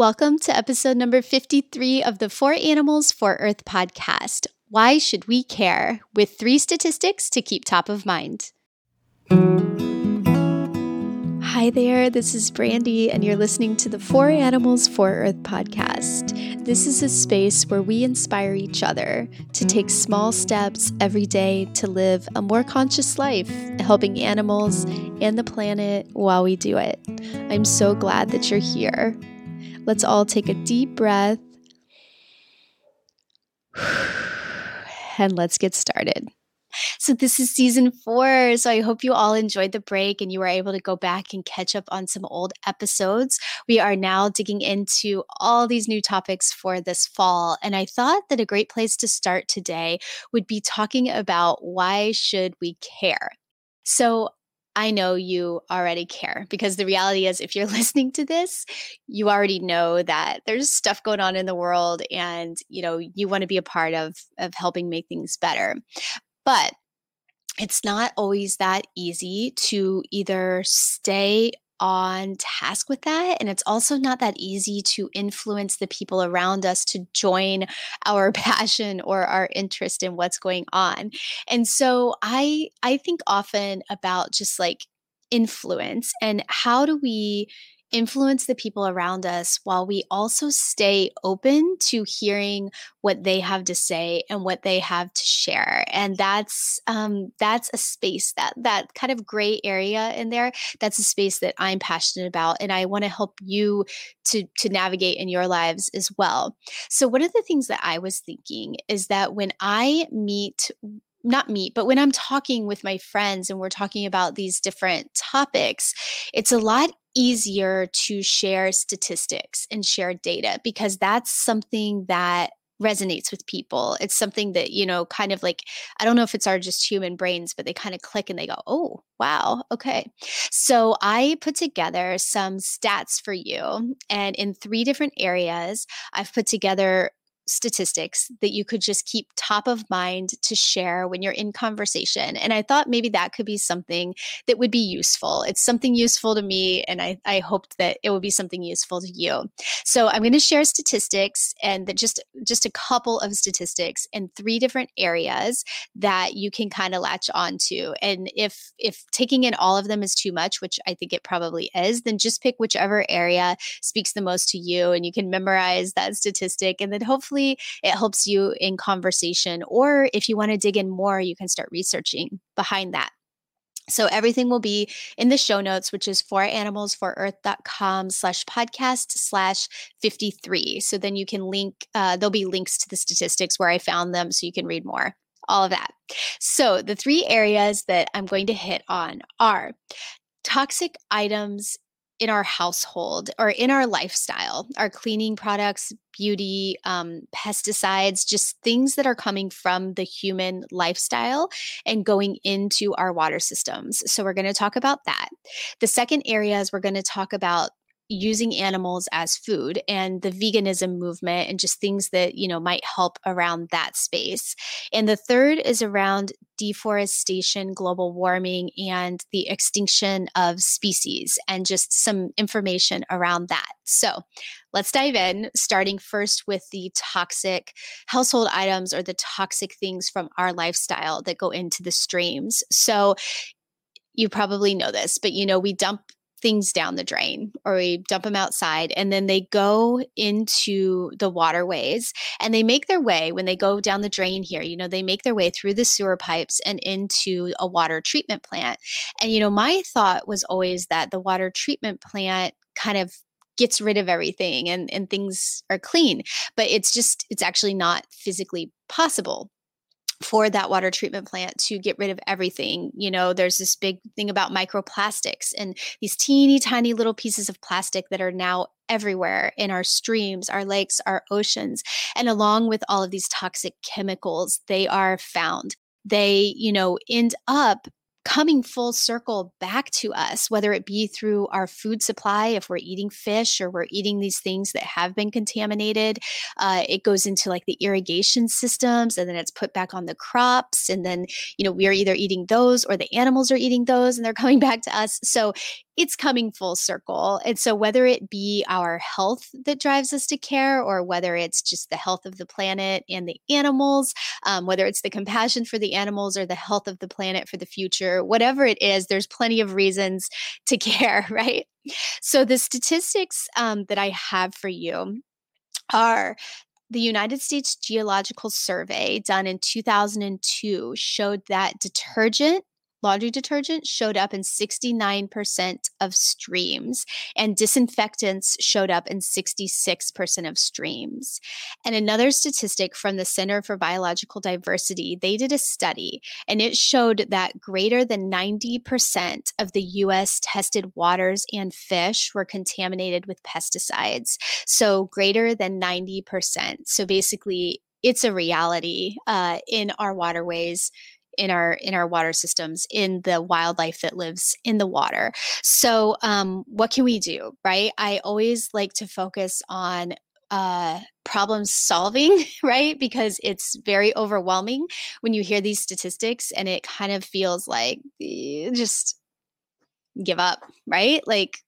Welcome to episode number 53 of the Four Animals for Earth podcast. Why should we care? With three statistics to keep top of mind. Hi there, this is Brandy, and you're listening to the Four Animals for Earth podcast. This is a space where we inspire each other to take small steps every day to live a more conscious life, helping animals and the planet while we do it. I'm so glad that you're here. Let's all take a deep breath and let's get started. So, this is season four. So, I hope you all enjoyed the break and you were able to go back and catch up on some old episodes. We are now digging into all these new topics for this fall. And I thought that a great place to start today would be talking about why should we care? So, I know you already care because the reality is, if you're listening to this, you already know that there's stuff going on in the world and, you know, you want to be a part of, of helping make things better. But it's not always that easy to either stay on task with that. And it's also not that easy to influence the people around us to join our passion or our interest in what's going on. And so I I think often about just like influence and how do we influence the people around us while we also stay open to hearing what they have to say and what they have to share. And that's um, that's a space that that kind of gray area in there that's a space that i'm passionate about and i want to help you to to navigate in your lives as well. So one of the things that i was thinking is that when i meet not meet, but when I'm talking with my friends and we're talking about these different topics, it's a lot easier to share statistics and share data because that's something that resonates with people. It's something that, you know, kind of like, I don't know if it's our just human brains, but they kind of click and they go, oh, wow, okay. So I put together some stats for you. And in three different areas, I've put together statistics that you could just keep top of mind to share when you're in conversation. And I thought maybe that could be something that would be useful. It's something useful to me, and I, I hoped that it would be something useful to you. So I'm going to share statistics and that just just a couple of statistics in three different areas that you can kind of latch on to. And if if taking in all of them is too much, which I think it probably is, then just pick whichever area speaks the most to you and you can memorize that statistic and then hopefully hopefully it helps you in conversation. Or if you want to dig in more, you can start researching behind that. So everything will be in the show notes, which is for animalsforearth.com slash podcast slash 53. So then you can link, uh, there'll be links to the statistics where I found them so you can read more, all of that. So the three areas that I'm going to hit on are toxic items in our household or in our lifestyle, our cleaning products, beauty, um, pesticides, just things that are coming from the human lifestyle and going into our water systems. So, we're going to talk about that. The second area is we're going to talk about using animals as food and the veganism movement and just things that you know might help around that space. And the third is around deforestation global warming and the extinction of species and just some information around that. So let's dive in starting first with the toxic household items or the toxic things from our lifestyle that go into the streams. So you probably know this, but you know, we dump things down the drain or we dump them outside and then they go into the waterways and they make their way when they go down the drain here you know they make their way through the sewer pipes and into a water treatment plant. And you know my thought was always that the water treatment plant kind of gets rid of everything and and things are clean but it's just it's actually not physically possible for that water treatment plant to get rid of everything. You know, there's this big thing about microplastics and these teeny tiny little pieces of plastic that are now everywhere in our streams, our lakes, our oceans. And along with all of these toxic chemicals, they are found. They, you know, end up coming full circle back to us, whether it be through our food supply, if we're eating fish or we're eating these things that have been contaminated. Uh, it goes into like the irrigation systems and then it's put back on the crops. And then, you know, we are either eating those or the animals are eating those and they're coming back to us. So it's coming full circle. And so, whether it be our health that drives us to care, or whether it's just the health of the planet and the animals, um, whether it's the compassion for the animals or the health of the planet for the future, whatever it is, there's plenty of reasons to care, right? So, the statistics um, that I have for you are the United States Geological Survey done in 2002 showed that detergent laundry detergent showed up in 69% of streams, and disinfectants showed up in 66% of streams. And another statistic from the Center for Biological Diversity, they did a study, and it showed that greater than 90% of the US tested waters and fish were contaminated with pesticides. So, greater than 90%. So, basically, it's a reality uh, in our waterways in our in our water systems in the wildlife that lives in the water so um, what can we do right i always like to focus on uh, problem solving, right? Because it's very overwhelming when you hear these statistics and it kind of feels like eh, just give up, right? Like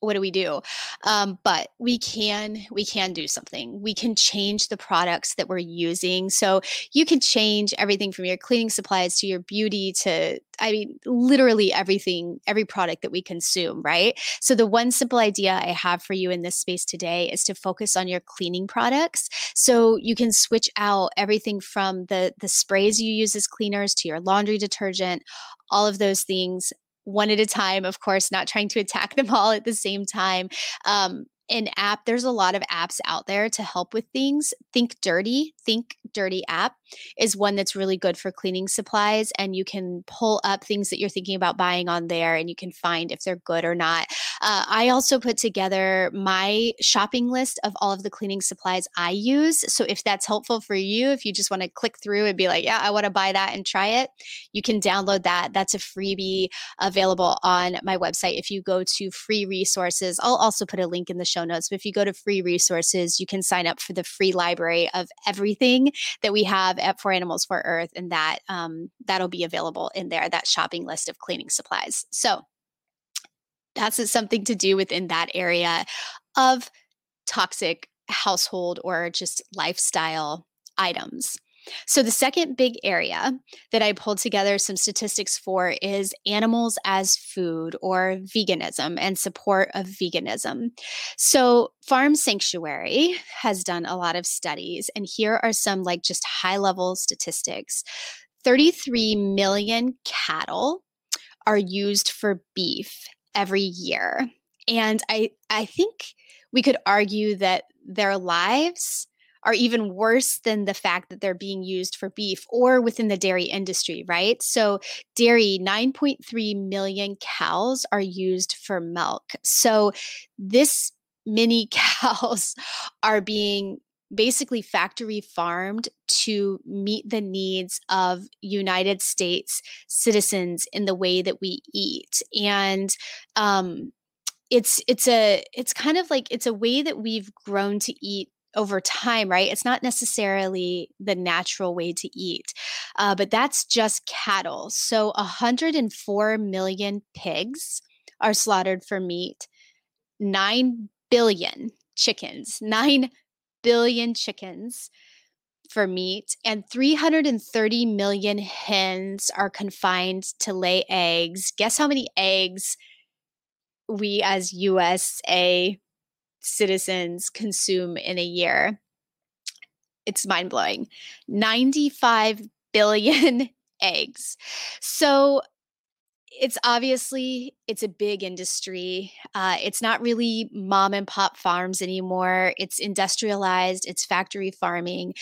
what do we do? Um, but we can we can do something. We can change the products that we're using. So you can change everything from your cleaning supplies to your beauty to i mean literally everything every product that we consume right? So the one simple idea i have for you in this space today is to focus on your cleaning products. So you can switch out everything from the the sprays you use as cleaners to your laundry detergent all of those things one at a time, of course, not trying to attack them all at the same time. Um, an app, there's a lot of apps out there to help with things. Think Dirty, Think Dirty app is one that's really good for cleaning supplies. And you can pull up things that you're thinking about buying on there and you can find if they're good or not. Uh, I also put together my shopping list of all of the cleaning supplies I use. So if that's helpful for you, if you just want to click through and be like, yeah, I want to buy that and try it, you can download that. That's a freebie available on my website. If you go to free resources, I'll also put a link in the show notes. But if you go to free resources, you can sign up for the free library of everything that we have at For Animals for Earth, and that um, that'll be available in there. That shopping list of cleaning supplies. So that's something to do within that area of toxic household or just lifestyle items. So, the second big area that I pulled together some statistics for is animals as food or veganism and support of veganism. So, Farm Sanctuary has done a lot of studies, and here are some like just high level statistics 33 million cattle are used for beef every year. And I, I think we could argue that their lives are even worse than the fact that they're being used for beef or within the dairy industry, right? So, dairy, 9.3 million cows are used for milk. So, this many cows are being basically factory farmed to meet the needs of United States citizens in the way that we eat. And um, it's it's a it's kind of like it's a way that we've grown to eat over time, right? It's not necessarily the natural way to eat, uh, but that's just cattle. So 104 million pigs are slaughtered for meat. Nine billion chickens, nine billion chickens for meat, and 330 million hens are confined to lay eggs. Guess how many eggs we as USA citizens consume in a year? It's mind blowing. 95 billion eggs. So it's obviously it's a big industry uh, it's not really mom and pop farms anymore it's industrialized it's factory farming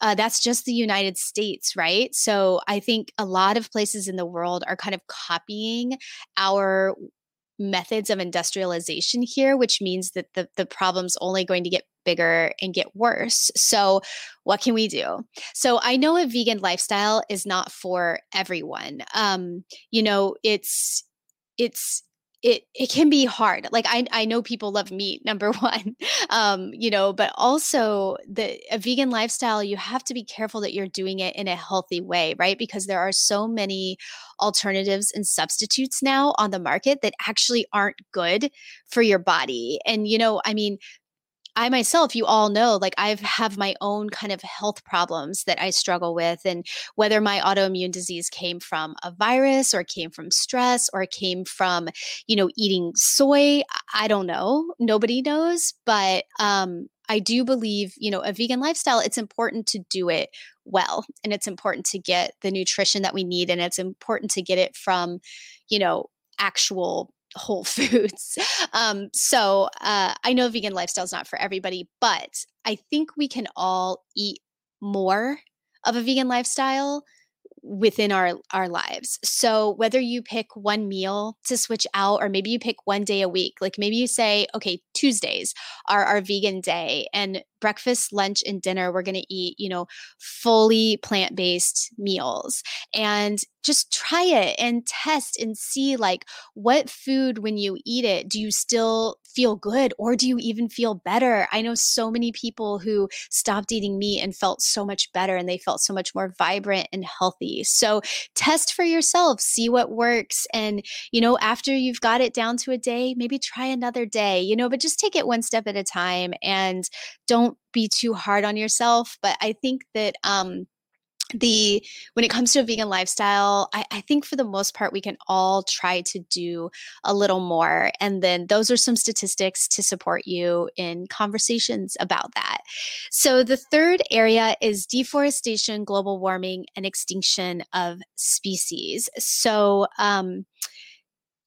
uh, that's just the united states right so i think a lot of places in the world are kind of copying our methods of industrialization here, which means that the, the problem's only going to get bigger and get worse. So, what can we do? So, I know a vegan lifestyle is not for everyone. Um, you know, it's it's it it can be hard like i i know people love meat number one um you know but also the a vegan lifestyle you have to be careful that you're doing it in a healthy way right? Because there are so many alternatives and substitutes now on the market that actually aren't good for your body. And you know i mean I myself, you all know, like I have my own kind of health problems that I struggle with. And whether my autoimmune disease came from a virus or came from stress or came from, you know, eating soy, I don't know. Nobody knows. But um, I do believe, you know, a vegan lifestyle, it's important to do it well. And it's important to get the nutrition that we need. And it's important to get it from, you know, actual whole foods. Um, so uh, I know vegan lifestyle is not for everybody, but I think we can all eat more of a vegan lifestyle within our our lives. So whether you pick one meal to switch out or maybe you pick one day a week, like maybe you say, okay, Tuesdays are our vegan day and breakfast, lunch and dinner we're going to eat, you know, fully plant-based meals. And just try it and test and see like what food when you eat it do you still feel good or do you even feel better i know so many people who stopped eating meat and felt so much better and they felt so much more vibrant and healthy so test for yourself see what works and you know after you've got it down to a day maybe try another day you know but just take it one step at a time and don't be too hard on yourself but i think that um the when it comes to a vegan lifestyle I, I, think for the most part we can all try to do a little more and then those are some statistics to support you in conversations about that. So the third area is deforestation global warming and extinction of species. So um,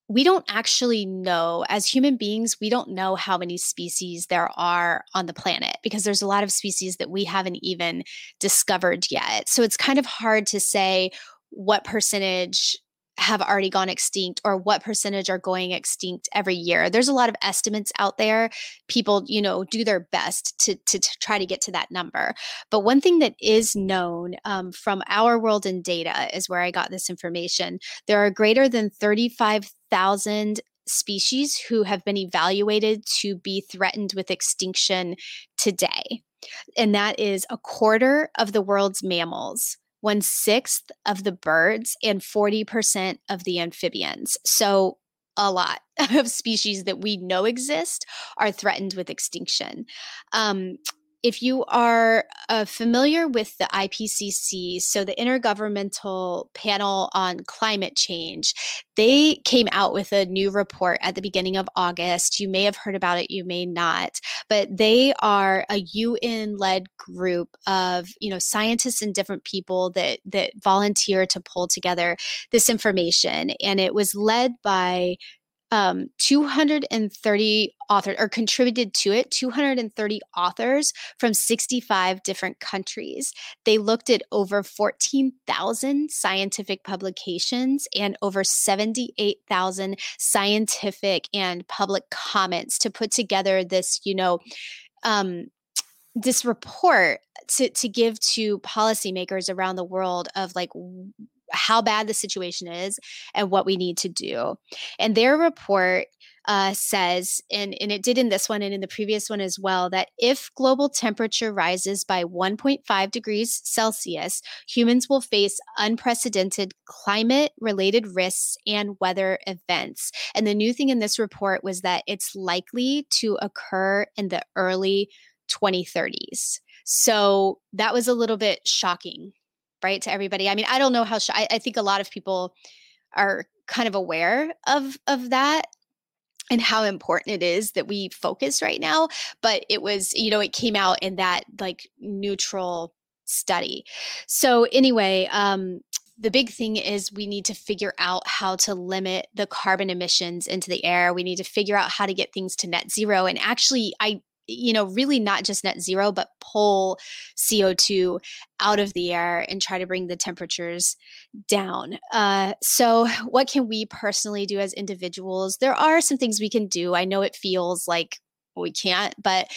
we don't actually know as human beings we don't know how many species there are on the planet because there's a lot of species that we haven't even discovered yet. So it's kind of hard to say what percentage have already gone extinct or what percentage are going extinct every year. There's a lot of estimates out there. People you know do their best to, to, to try to get to that number. But one thing that is known um, from our world in data is where i got this information. There are greater than 35000 species who have been evaluated to be threatened with extinction today and that is a quarter of the world's mammals one sixth of the birds and 40% of the amphibians. So, a lot of species that we know exist are threatened with extinction. Um, if you are uh, familiar with the IPCC, so the Intergovernmental Panel on Climate Change, they came out with a new report at the beginning of August. You may have heard about it, you may not, but they are a UN-led group of you know scientists and different people that that volunteer to pull together this information, and it was led by um, 230 authors or contributed to it 230 authors from 65 different countries. They looked at over 14,000 scientific publications and over 78,000 scientific and public comments to put together this you know um, this report to, to give to policymakers around the world of like how bad the situation is and what we need to do. And their report uh, says, and, and it did in this one and in the previous one as well, that if global temperature rises by 1.5 degrees Celsius, humans will face unprecedented climate related risks and weather events. And the new thing in this report was that it's likely to occur in the early 2030s. So that was a little bit shocking right to everybody i mean i don't know how sh- I, I think a lot of people are kind of aware of of that and how important it is that we focus right now but it was you know it came out in that like neutral study so anyway um the big thing is we need to figure out how to limit the carbon emissions into the air. We need to figure out how to get things to net zero. And actually, I you know, really not just net zero, but pull CO2 out of the air and try to bring the temperatures down. Uh, so, what can we personally do as individuals? There are some things we can do. I know it feels like we can't, but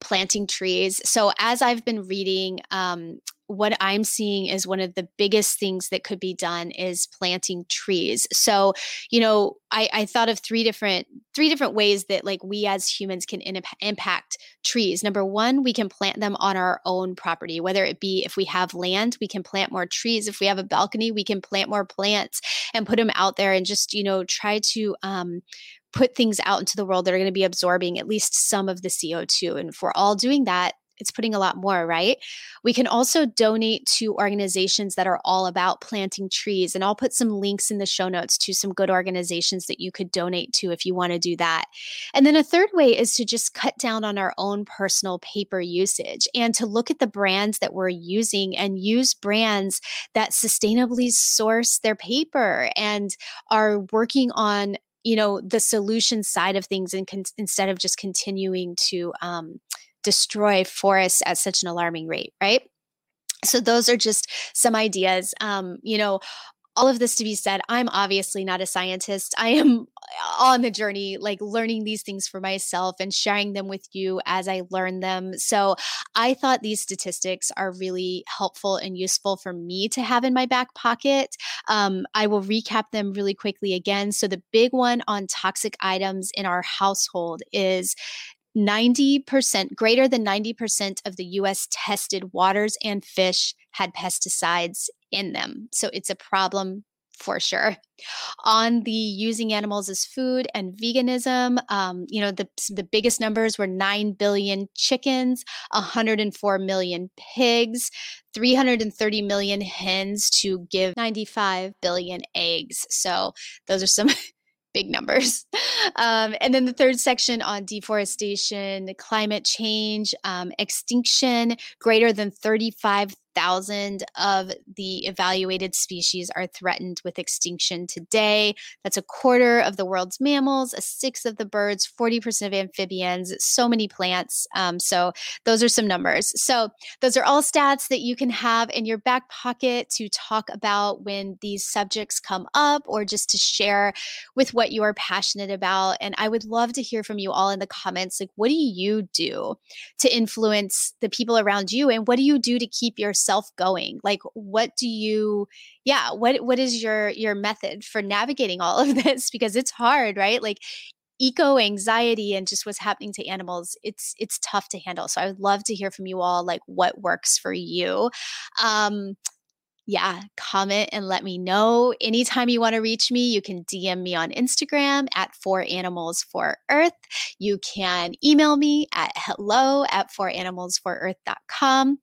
planting trees. So, as I've been reading, um, what I'm seeing is one of the biggest things that could be done is planting trees. So, you know, I, I thought of three different three different ways that like we as humans can in, impact trees. Number one, we can plant them on our own property, whether it be if we have land, we can plant more trees. If we have a balcony, we can plant more plants and put them out there and just you know try to um, put things out into the world that are going to be absorbing at least some of the CO2. And if we're all doing that, it's putting a lot more, right? We can also donate to organizations that are all about planting trees. And I'll put some links in the show notes to some good organizations that you could donate to if you want to do that. And then a third way is to just cut down on our own personal paper usage and to look at the brands that we're using and use brands that sustainably source their paper and are working on you know the solution side of things and con- instead of just continuing to um, destroy forests at such an alarming rate, right? So those are just some ideas. Um, you know, all of this to be said, I'm obviously not a scientist. I am on the journey, like learning these things for myself and sharing them with you as I learn them. So I thought these statistics are really helpful and useful for me to have in my back pocket. Um, I will recap them really quickly again. So the big one on toxic items in our household is 90%, greater than 90% of the US tested waters and fish had pesticides in them. So it's a problem for sure. On the using animals as food and veganism, um, you know, the, the biggest numbers were 9 billion chickens, 104 million pigs, 330 million hens to give 95 billion eggs. So those are some big numbers. Um, and then the third section on deforestation, climate change, um, extinction, greater than 35 thousand of the evaluated species are threatened with extinction today. That's a quarter of the world's mammals, a sixth of the birds, 40% of amphibians, so many plants. Um, so those are some numbers. So those are all stats that you can have in your back pocket to talk about when these subjects come up or just to share with what you are passionate about. And I would love to hear from you all in the comments. Like, what do you do to influence the people around you? And what do you do to keep your yourself going like what do you yeah what what is your your method for navigating all of this because it's hard right like eco anxiety and just what's happening to animals it's it's tough to handle so i would love to hear from you all like what works for you um yeah, comment and let me know. Anytime you want to reach me, you can DM me on Instagram at four animals for earth. You can email me at hello at four animals for earth.com.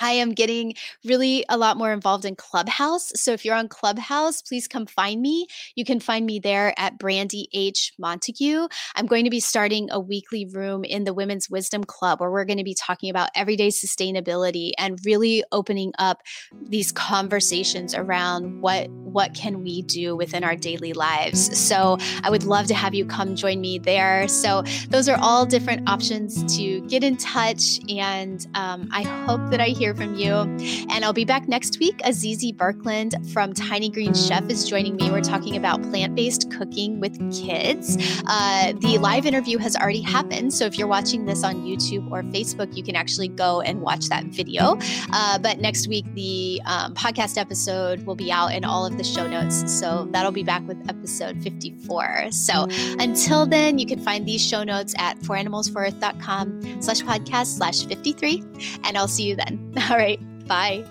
I am getting really a lot more involved in Clubhouse. So if you're on Clubhouse, please come find me. You can find me there at Brandy H. Montague. I'm going to be starting a weekly room in the Women's Wisdom Club where we're going to be talking about everyday sustainability and really opening up these conversations around what what can we do within our daily lives. So I would love to have you come join me there. So those are all different options to get in touch, and um, I hope that I hear from you. And I'll be back next week. Azizi Berkland from Tiny Green Chef is joining me. We're talking about plant based cooking with kids. Uh, the live interview has already happened. So if you're watching this on YouTube or Facebook, you can actually go and watch that video. Uh, but next week, the um, podcast episode will be out in all of the show notes. So that'll be back with episode 54. So until then, you can find these show notes at fouranimalsforearth.com slash podcast slash 53. And I'll see you then. All right. Bye.